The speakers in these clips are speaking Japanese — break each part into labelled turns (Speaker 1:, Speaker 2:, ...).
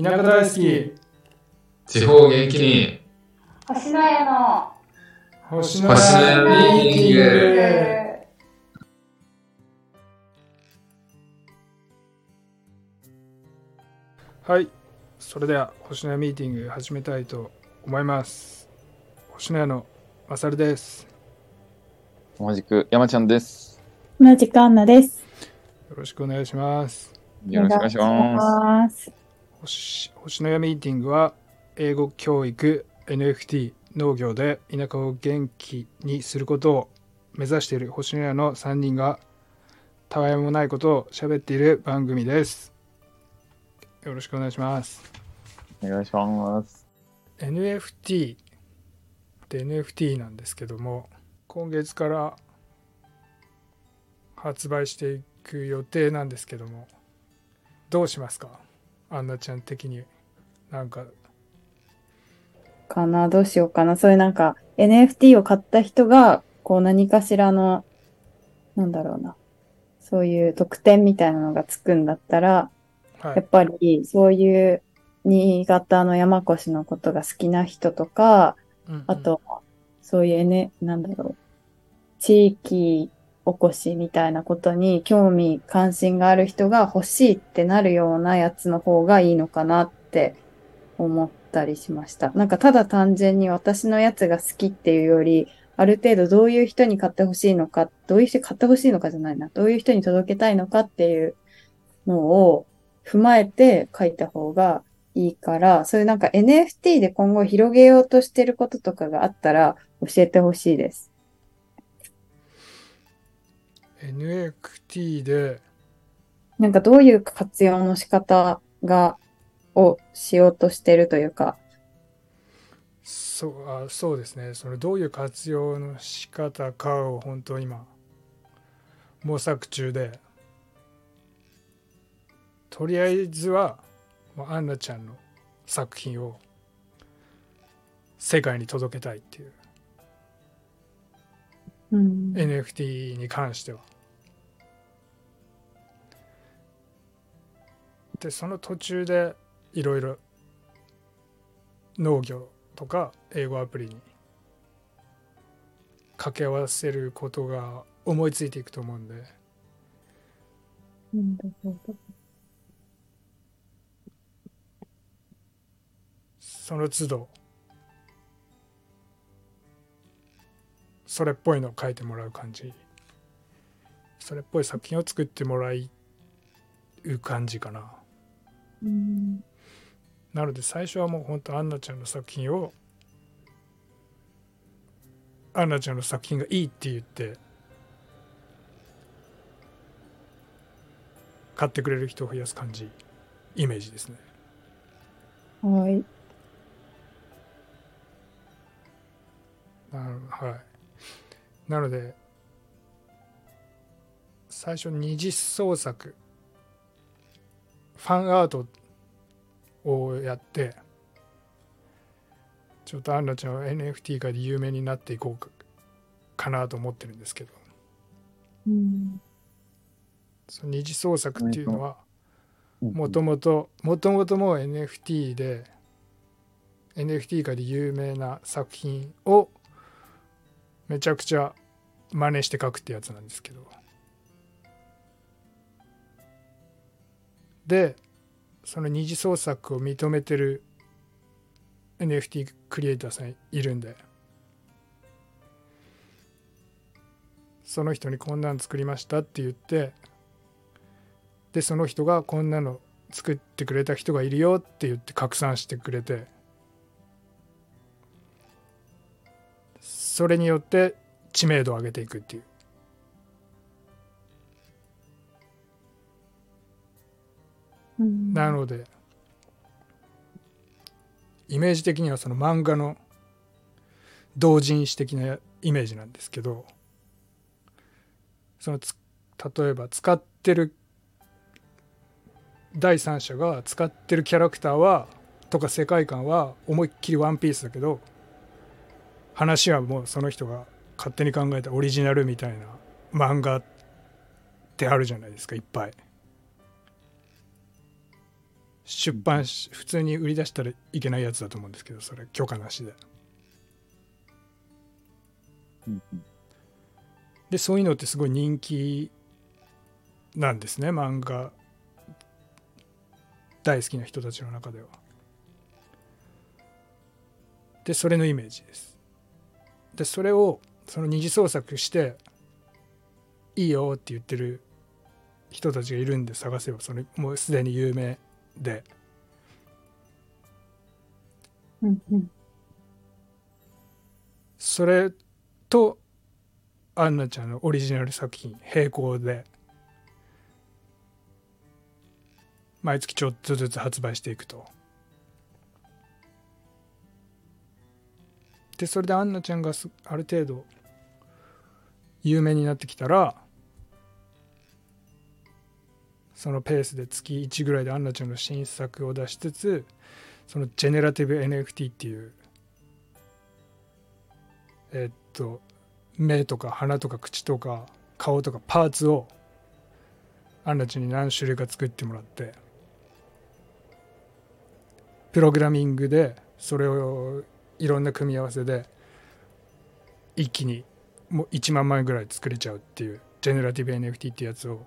Speaker 1: 田舎大好き。
Speaker 2: 地方元気に。
Speaker 3: 星の家の。
Speaker 1: 星
Speaker 2: の家ミーティング。
Speaker 1: はい。それでは星の家ミーティング始めたいと思います。星の家のまさるです。
Speaker 4: 同じく山ちゃんです。
Speaker 5: 同じくアンナです。
Speaker 1: よろしくお願いします。
Speaker 4: よろしくお願いします。
Speaker 5: す。
Speaker 1: 星星の家ミーティングは英語教育 NFT 農業で田舎を元気にすることを目指している星の家の3人がたわいもないことを喋っている番組ですよろしくお願いします
Speaker 4: お願いします。
Speaker 1: NFT って NFT なんですけども今月から発売していく予定なんですけどもどうしますか？アンナちゃん的になんか
Speaker 5: かな、どうしようかな。そういうなんか NFT を買った人が、こう何かしらの、なんだろうな。そういう特典みたいなのがつくんだったら、
Speaker 1: はい
Speaker 5: やっぱりそういう新潟の山越しのことが好きな人とか、
Speaker 1: うんうん
Speaker 5: あと、そういうね、なんだろう。地域おこしみたいなことに興味関心がある人が欲しいってなるようなやつの方がいいのかなって思ったりしました。なんかただ単純に私のやつが好きっていうより、ある程度どういう人に買ってほしいのか、どういう人買ってほしいのかじゃないな、どういう人に届けたいのかっていうのを踏まえて書いた方がいいから、そういうなんか NFT で今後広げようとしてることとかがあったら教えてほしいです。
Speaker 1: NFT で。
Speaker 5: なんかどういう活用の仕方が、をしようとしてるというか、
Speaker 1: そうあそうですね。そのどういう活用の仕方かを本当今模索中で。とりあえずはアンナちゃんの作品を世界に届けたいっていう
Speaker 5: うん、
Speaker 1: NFT に関しては。でその途中でいろいろ農業とか英語アプリに掛け合わせることが思いついていくと思うんで。その都度それっぽいのを書いてもらう感じ。それっぽい作品を作ってもらう感じかな。
Speaker 5: うん。
Speaker 1: なので最初はもう本当アンナちゃんの作品をアンナちゃんの作品がいいって言って買ってくれる人を増やす感じ。イメージですね。
Speaker 5: はい。
Speaker 1: なるはいなので最初二次創作ファンアートをやってちょっとアンナちゃんは NFT 界で有名になっていこうかかなと思ってるんですけど。
Speaker 5: うん。
Speaker 1: その二次創作っていうのはも
Speaker 4: も
Speaker 1: ともともともともう NFT で NFT 界で有名な作品をめちゃくちゃ真似して書くってやつなんですけど。でその二次創作を認めてる NFT クリエイターさんいるんで。その人にこんなん作りましたって言って。でその人がこんなの作ってくれた人がいるよって言って拡散してくれて。それによって知名度を上げていくっていう。
Speaker 5: うん。
Speaker 1: なのでイメージ的にはその漫画の同人誌的なイメージなんですけどそのつ例えば使ってる第三者が使ってるキャラクターはとか世界観は思いっきりワンピースだけど話はもうその人が勝手に考えたオリジナルみたいな漫画ってあるじゃないですかいっぱい。出版し普通に売り出したらいけないやつだと思うんですけどそれ許可なしで。
Speaker 4: うん
Speaker 1: でそういうのってすごい人気なんですね漫画。大好きな人たちの中では。でそれのイメージです。でそれをその二次創作していいよって言ってる人たちがいるんで探せばそれもうすでに有名で。
Speaker 5: うんうん。
Speaker 1: それとアンナちゃんのオリジナル作品並行で毎月ちょっとずつ発売していくとでそれでアンナちゃんがある程度有名になってきたらそのペースで月1ぐらいでアンナちゃんの新作を出しつつそのジェネラティブ NFT っていうえっと目とか鼻とか口とか顔とかパーツをアンナちゃんに何種類か作ってもらってプログラミングでそれをいろんな組み合わせで一気にもう1万枚ぐらい作れちゃうっていうジェネラティブ NFT ってやつを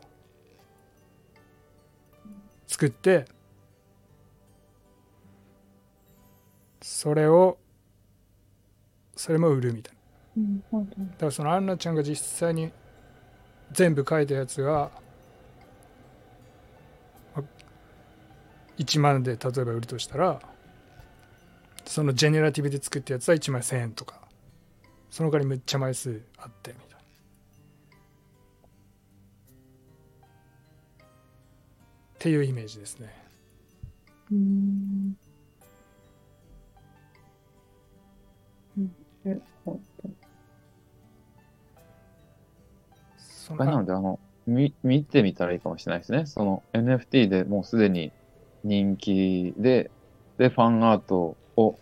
Speaker 1: 作ってそれをそれも売るみたいな。だからそのアンナちゃんが実際に全部書いたやつがま1万で例えば売るとしたらそのジェネラティブで作ったやつは1枚1000円とか。その代わりめっちゃ枚数あってみたいな。っていうイメージですね。
Speaker 5: うん。うんなるほど
Speaker 1: そ
Speaker 4: なので、あの、み、見てみたらいいかもしれないですね。その NFT でもうすでに人気で、で、ファンアートを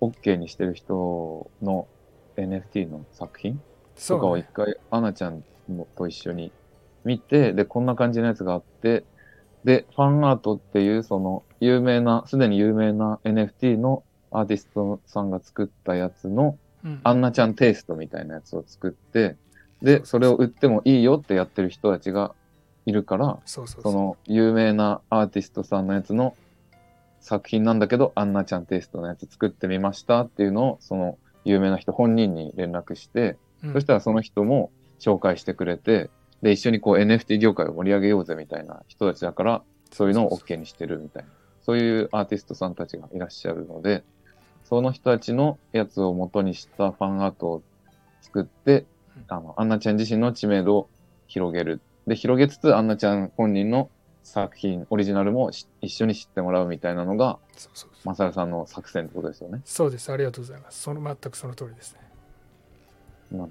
Speaker 4: OK にしてる人の NFT の作品とかを一回、アナちゃんもと一緒に見て、で、こんな感じのやつがあって、で、ファンアートっていう、その、有名な、すでに有名な NFT のアーティストさんが作ったやつの、
Speaker 1: うん。
Speaker 4: アンナちゃんテイストみたいなやつを作って、で、それを売ってもいいよってやってる人たちがいるから、
Speaker 1: そ
Speaker 4: の有名なアーティストさんのやつの作品なんだけど、アンナちゃんテイストのやつ作ってみましたっていうのを、その有名な人本人に連絡して、
Speaker 1: うん
Speaker 4: そしたらその人も紹介してくれて、で、一緒にこう NFT 業界を盛り上げようぜみたいな人たちだから、そういうのを OK にしてるみたいな。そういうアーティストさんたちがいらっしゃるので、その人たちのやつを元にしたファンアートを作って
Speaker 1: うん、
Speaker 4: あの、アンナちゃん自身の知名度を広げる。で、広げつつ、アンナちゃん本人の作品、オリジナルもし一緒に知ってもらうみたいなのが、
Speaker 1: そうそう
Speaker 4: マサルさんの作戦ってことですよね。
Speaker 1: そうです。ありがとうございます。その全くその通りですね。
Speaker 4: なの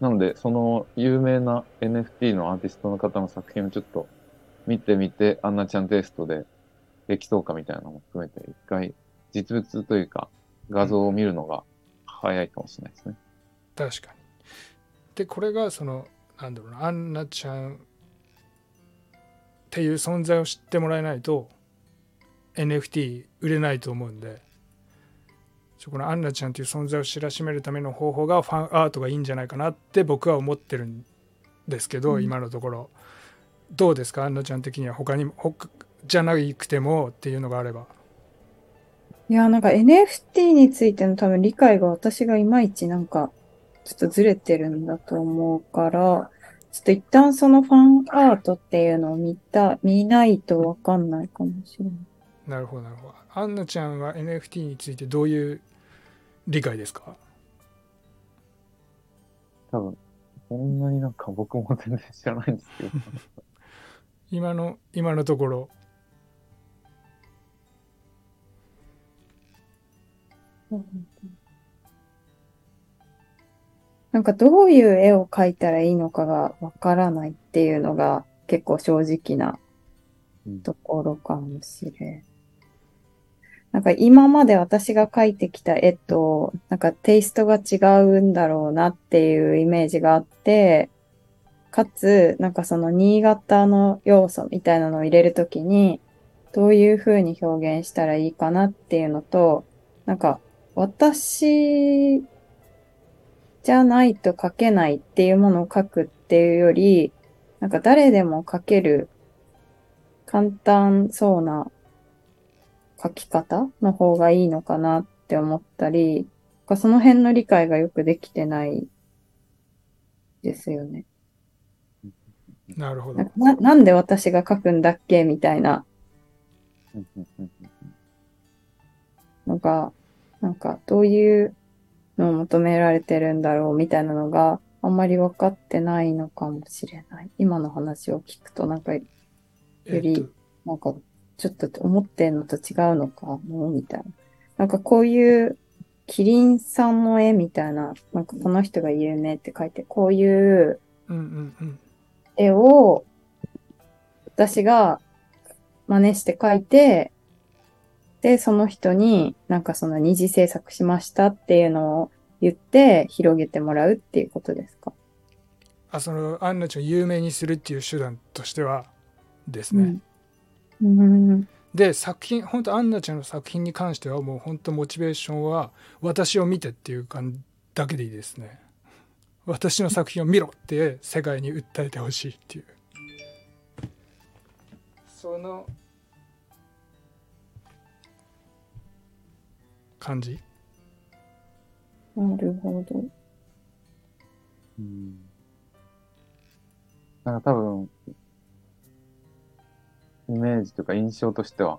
Speaker 4: なので、その有名な NFT のアーティストの方の作品をちょっと見てみて、アンナちゃんテイストでできそうかみたいなのも含めて、一回実物というか画像を見るのが早いかもしれないですね。
Speaker 1: 確かに。でこれがそのなんだろうなアンナちゃんっていう存在を知ってもらえないと NFT 売れないと思うんでこのアンナちゃんっていう存在を知らしめるための方法がファンアートがいいんじゃないかなって僕は思ってるんですけど、
Speaker 5: うん。
Speaker 1: 今のところ。どうですか？アンナちゃん的には。他にも他じゃなくてもっていうのがあれば。
Speaker 5: いや、なんか NFT についての多分理解が私がいまいちなんかちょっとずれてるんだと思うから、ちょっと一旦そのファンアートっていうのを見た、見ないとわかんないかもしれない。
Speaker 1: なるほどなるほどアンナちゃんは NFT についてどういう理解ですか？
Speaker 4: 多分、そんなになんか僕も全然知らないんですけど。
Speaker 1: 今の今のところ
Speaker 5: なんかどういう絵を描いたらいいのかがわからないっていうのが結構正直なところかもしれん。なんか今まで私が描いてきた絵となんかテイストが違うんだろうなっていうイメージがあって、かつなんかその新潟の要素みたいなのを入れるときに、どういう風に表現したらいいかなっていうのと、なんか、私じゃないと書けないっていうものを書くっていうより、なんか誰でも書ける簡単そうな書き方の方がいいのかなって思ったり、なんかその辺の理解がよくできてないですよね。
Speaker 1: なるほど
Speaker 5: な。ななんで私が書くんだっけみたいなのが、なんかどういうのを求められてるんだろうみたいなのがあんまり分かってないのかもしれない。今の話を聞くとなんか、より
Speaker 1: えっと
Speaker 5: なんかちょっと思ってんのと違うのかもみたいな。なんかこういうキリンさんの絵みたいな、なんかこの人が有名って書いて、こういう。絵を私が真似して描いて、で、その人になんかその二次制作しましたっていうのを言って広げてもらうっていうことですか？
Speaker 1: あそのアンナちゃんを有名にするっていう手段としてはですね、
Speaker 5: うん。うん。
Speaker 1: で作品本当アンナちゃんの作品に関してはもう本当モチベーションは私を見てっていう感じだけでいいですね私の作品を見ろって世界に訴えてほしいっていうその感じ？
Speaker 5: なるほど。
Speaker 4: うんなんか多分、イメージというか印象としては、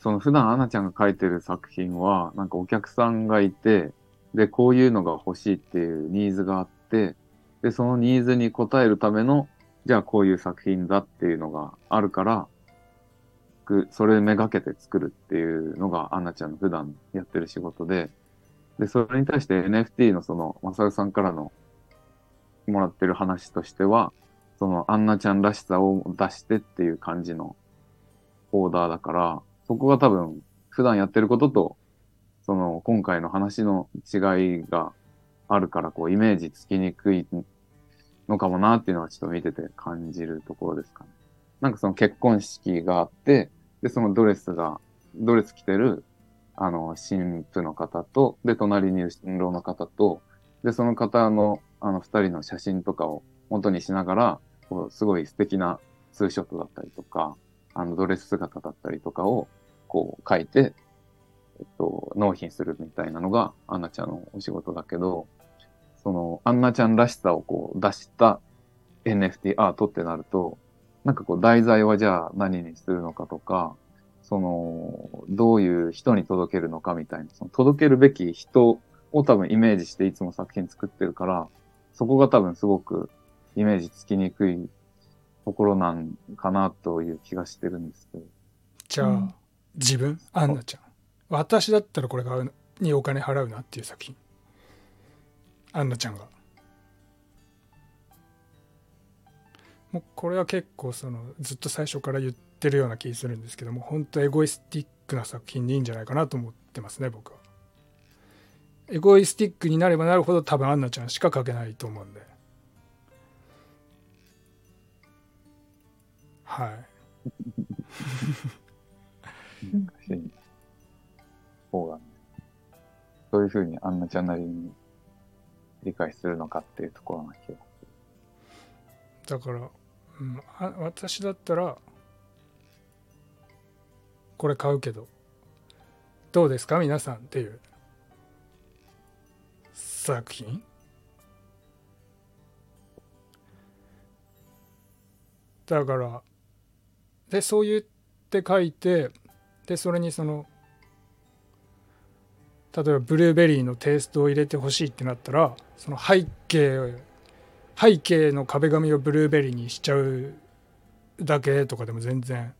Speaker 4: その普段アナちゃんが描いてる作品は、なんかお客さんがいて、で、こういうのが欲しいっていうニーズがあって、で、そのニーズに応えるための、じゃあこういう作品だっていうのがあるから、くそれめがけて作るっていうのがアンナちゃんの普段やってる仕事で、で、それに対して NFT のその、マサルさんからのもらってる話としては、そのアンナちゃんらしさを出してっていう感じのオーダーだから、そこが多分普段やってることと、その今回の話の違いがあるから、こうイメージつきにくいのかもなっていうのはちょっと見てて感じるところですかね。なんかその結婚式があって、で、そのドレスが、ドレス着てる、あの、新婦の方と、で、隣にいる新郎の方と、で、その方の、あの、二人の写真とかを元にしながら、こうすごい素敵なツーショットだったりとか、あの、ドレス姿だったりとかを、こう、書いて、えっと、納品するみたいなのが、アンナちゃんのお仕事だけど、その、アンナちゃんらしさをこう、出した NFT アートってなると、なんかこう、題材はじゃあ何にするのかとか、その、どういう人に届けるのかみたいな、その届けるべき人を多分イメージしていつも作品作ってるから、そこが多分すごくイメージつきにくいところなんかなという気がしてるんですけど。
Speaker 1: じゃあ、
Speaker 5: うん。
Speaker 1: 自分？アンナちゃん。私だったらこれ買うのにお金払うなっていう作品。アンナちゃんがもうこれは結構そのずっと最初から言ってるような気するんですけども本当エゴイスティックな作品でいいんじゃないかなと思ってますね僕は。エゴイスティックになればなるほど多分アンナちゃんしか描けないと思うんで。はい。
Speaker 4: 難しい方がね、そういうふうにアンナちゃんなりに理解するのかっていうところな気が。
Speaker 1: だから、うん、あ私だったらこれ買うけどどうですか？皆さんっていう。作品？だからでそう言って書いてでそれにその例えばブルーベリーのテイストを入れてほしいってなったらその背景背景の壁紙をブルーベリーにしちゃうだけとかでも全然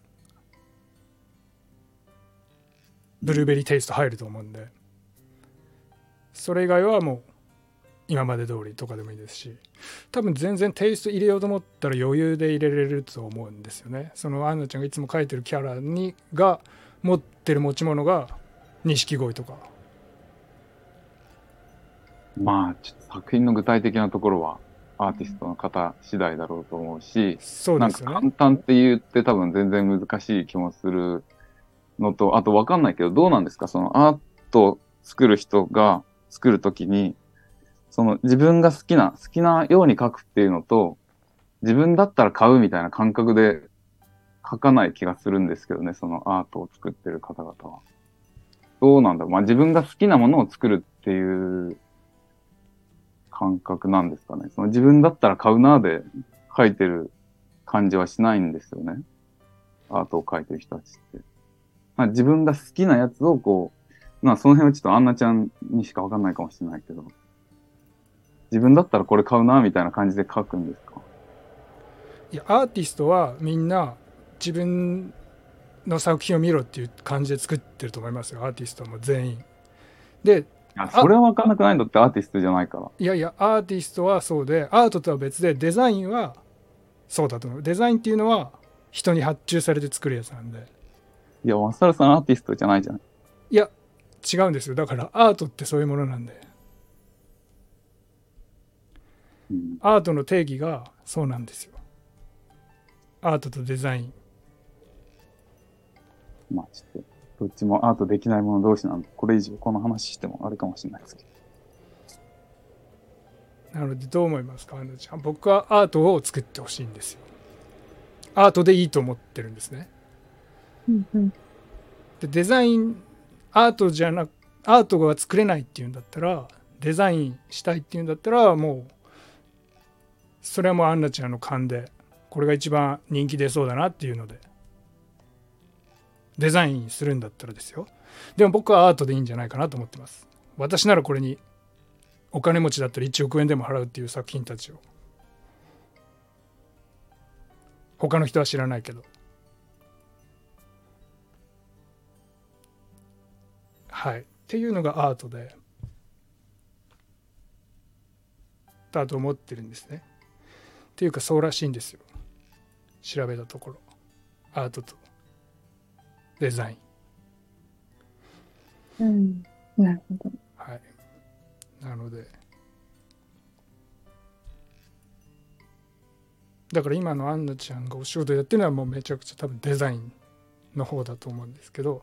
Speaker 1: ブルーベリーテイスト入ると思うんで。それ以外はもう今まで通りとかでもいいですし。多分全然テイスト入れようと思ったら余裕で入れれると思うんですよね。そのアンナちゃんがいつも描いてるキャラにが持ってる持ち物が錦鯉とか。
Speaker 4: まあ、ちょっと作品の具体的なところはアーティストの方次第だろうと思うし、
Speaker 1: そう
Speaker 4: なんか
Speaker 1: ですよね。
Speaker 4: 簡単って言って多分全然難しい気もするのと、あとわかんないけど、どうなんですか？そのアート作る人が作るときに、その自分が好きな、好きなように書くっていうのと、自分だったら買うみたいな感覚で書かない気がするんですけどね、そのアートを作ってる方々は。どうなんだろう？まあ自分が好きなものを作るっていう感覚なんですかね。その自分だったら買うなで書いてる感じはしないんですよね。アートを描いてる人たちって。まあ、自分が好きなやつをこう、まあその辺はちょっとアンナちゃんにしかわかんないかもしれないけど、自分だったらこれ買うなみたいな感じで書くんですか？
Speaker 1: いやアーティストはみんな自分の作品を見ろっていう感じで作ってると思いますよアーティストも全員で
Speaker 4: や、それはわかんなくないんだってアーティストじゃないから。
Speaker 1: いやいやアーティストはそうでアートとは別でデザインはそうだと思う。デザインっていうのは人に発注されて作るやつなんで。
Speaker 4: いや、マサルさんアーティストじゃないじゃん。
Speaker 1: いや違うんですよ。だからアートってそういうものなんで。
Speaker 4: うん、
Speaker 1: アートの定義がそうなんですよ。アートとデザイン。
Speaker 4: まあちょっと、どっちもアートできない者同士なんで、これ以上この話してもあれかもしれないですけど。
Speaker 1: なのでどう思いますか？アンナちゃん僕はアートを作ってほしいんですよ。アートでいいと思ってるんですね。
Speaker 5: うんうん
Speaker 1: でデザインアートじゃなくアートが作れないっていうんだったらデザインしたいっていうんだったらもうそれはもうアンナちゃんの勘でこれが一番人気出そうだなっていうので。デザインするんだったらですよ。でも僕はアートでいいんじゃないかなと思ってます。私ならこれにお金持ちだったら1億円でも払うっていう作品たちを。他の人は知らないけど。はい。っていうのがアートで。だと思ってるんですね。っていうかそうらしいんですよ。調べたところ。アートと。デザイン。
Speaker 5: うん。なるほど。
Speaker 1: はい。なので。だから今のアンナちゃんがお仕事やってるのはもうめちゃくちゃ多分デザインの方だと思うんですけど。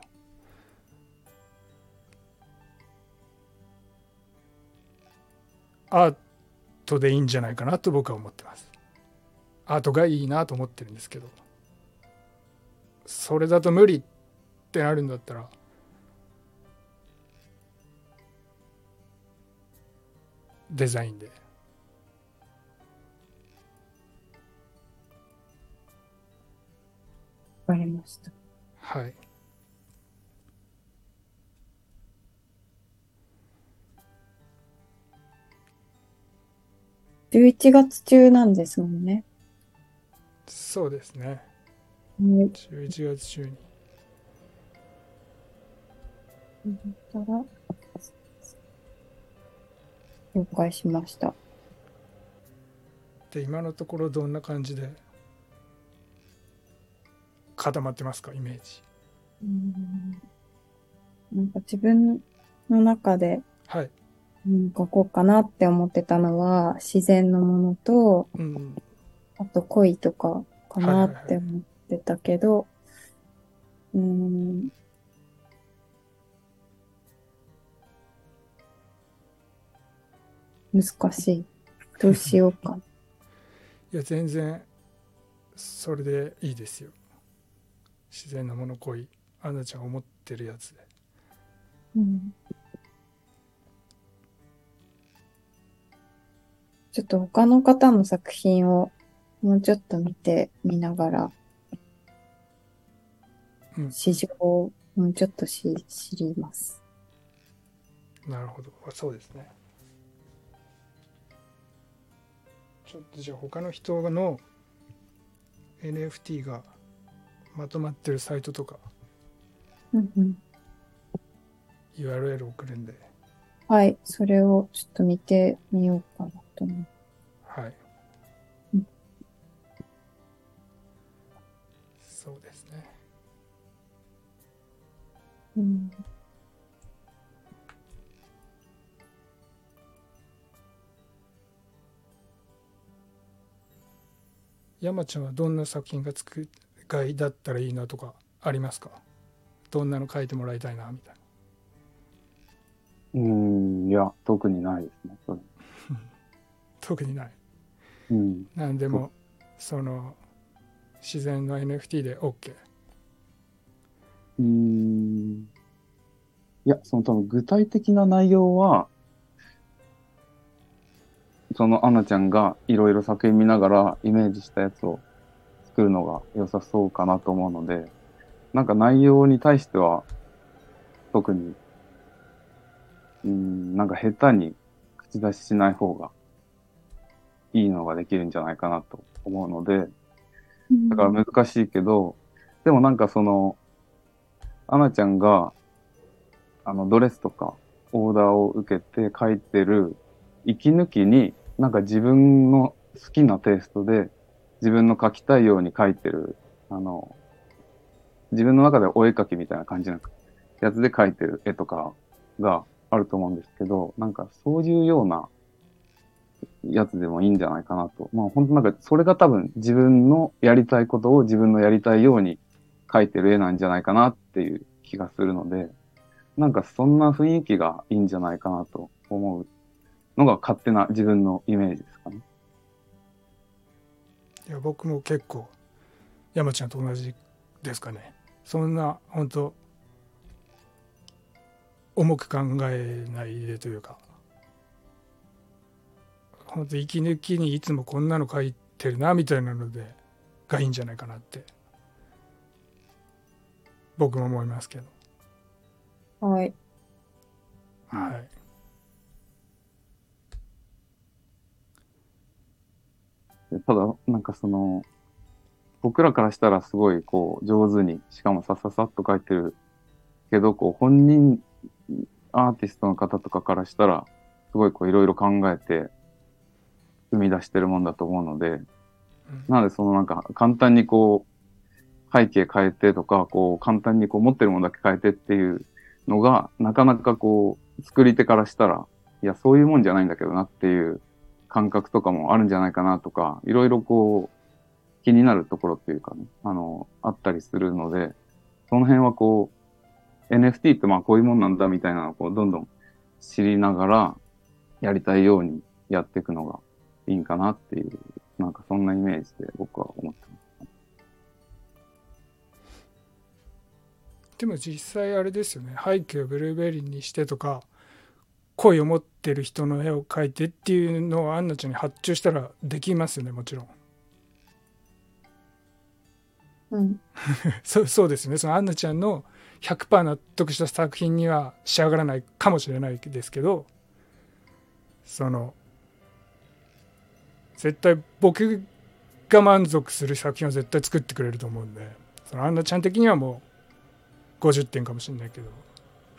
Speaker 1: アートでいいんじゃないかなと僕は思ってます。アートがいいなと思ってるんですけど。それだと無理ってなるんだったらデザインで
Speaker 5: わかりました。
Speaker 1: はい
Speaker 5: 11月中なんですもんね。
Speaker 1: そうですね
Speaker 5: はい。
Speaker 1: 11月中に
Speaker 5: たら、了解しました。
Speaker 1: で今のところどん。な感じで固まってますかイメージ
Speaker 5: うん。なん。か自分の中で、
Speaker 1: はい
Speaker 5: うん、書こうかなって思ってたのは、自然のものと、
Speaker 1: うん。
Speaker 5: あと恋とかかなって思ってたけど、うん、難しい。どうしようか。
Speaker 1: いや全然それでいいですよ。自然なもの恋。アンナちゃんが思ってるやつで。
Speaker 5: うん。ちょっと他の方の作品をもうちょっと見てみながら、
Speaker 1: うん。
Speaker 5: 市場をもうちょっとし知ります。
Speaker 1: なるほど。そうですねちょっとじゃあ他の人の NFT がまとまってるサイトとか
Speaker 5: うんうん、
Speaker 1: URL 送るんで。
Speaker 5: はい、それをちょっと見てみようかなと思う。
Speaker 1: はい、
Speaker 5: うん。
Speaker 1: そうですね。
Speaker 5: うん
Speaker 1: 山ちゃんはどんな作品が作がいだったらいいなとかありますか？どんなの書いてもらいたいなみたいな
Speaker 4: うん、いや、特にないですね。それ
Speaker 1: 特にない
Speaker 4: うん。
Speaker 1: なんでもその自然の NFT で OK
Speaker 4: うーん。いや、その多分具体的な内容は、そのアナちゃんがいろいろ作品見ながらイメージしたやつを作るのが良さそうかなと思うので、なんか内容に対しては特に、うん、なんか下手に口出ししない方がいいのができるんじゃないかなと思うので、だから難しいけど、でもなんかその、アナちゃんが、あの、ドレスとか、オーダーを受けて書いてる、息抜きに、なんか自分の好きなテイストで、自分の描きたいように書いてる、あの、自分の中でお絵描きみたいな感じのやつで描いてる絵とかがあると思うんですけど、なんかそういうようなやつでもいいんじゃないかなと。まあ本当なんかそれが多分自分のやりたいことを自分のやりたいように描いてる絵なんじゃないかなっていう気がするので、なんかそんな雰囲気がいいんじゃないかなと思うのが勝手な自分のイメージですかね。
Speaker 1: いや僕も結構山ちゃんと同じですかね。そんな本当重く考えないでというか。本当息抜きにいつもこんなの書いてるなみたいなのでがいいんじゃないかなって。僕も思いますけど。
Speaker 5: はい。
Speaker 1: はい
Speaker 4: ただ、なんかその、僕らからしたらすごいこう上手に、しかもさささっと書いてるけど、こう本人、アーティストの方とかからしたら、すごいこういろいろ考えて生み出してるもんだと思うので、なのでそのなんか簡単にこう背景変えてとか、こう簡単にこう持ってるものだけ変えてっていうのが、なかなかこう作り手からしたら、いやそういうもんじゃないんだけどなっていう感覚とかもあるんじゃないかなとか、いろいろこう、気になるところっていうかね、あの、あったりするので、その辺はこう、NFT ってまあこういうもんなんだみたいなのをこうどんどん知りながら、やりたいようにやっていくのがいいんかなっていう、なんかそんなイメージで僕は思ってます。
Speaker 1: でも実際あれですよね背景をブルーベリーにしてとか恋を持ってる人の絵を描いてっていうのをアンナちゃんに発注したらできますよねもちろん。
Speaker 5: うん。
Speaker 1: そうそうですよね。そのアンナちゃんの100%納得した作品には仕上がらないかもしれないですけどその絶対僕が満足する作品を絶対作ってくれると思うんでそのアンナちゃん的にはもう50点かもしれないけど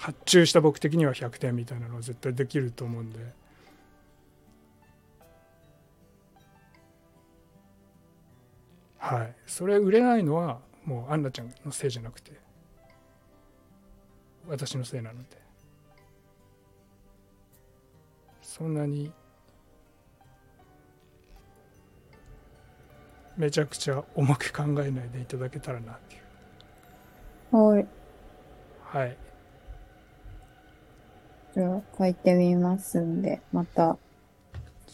Speaker 1: 発注した僕的には100点みたいなのは絶対できると思うんで。はい。それ売れないのはもうアンナちゃんのせいじゃなくて私のせいなので。そんなにめちゃくちゃ重く考えないでいただけたらなっていう。
Speaker 5: はい。
Speaker 1: はい
Speaker 5: じゃあ書いてみますんで、また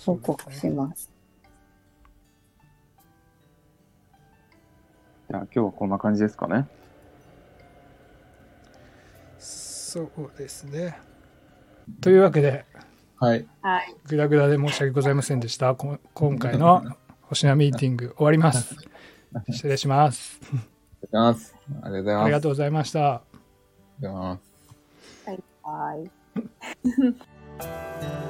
Speaker 5: 報告します。
Speaker 4: じゃあ今日はこんな感じですかね。
Speaker 1: そうですねというわけで
Speaker 2: はい。
Speaker 3: はい。
Speaker 1: グダグダで申し訳ございませんでしたこ今回の星名ミーティング終わります失礼します
Speaker 2: ありがとうございます。ありがとうございます。
Speaker 1: ありがとうございました
Speaker 2: ありがとうございます。
Speaker 3: はい。Thank you.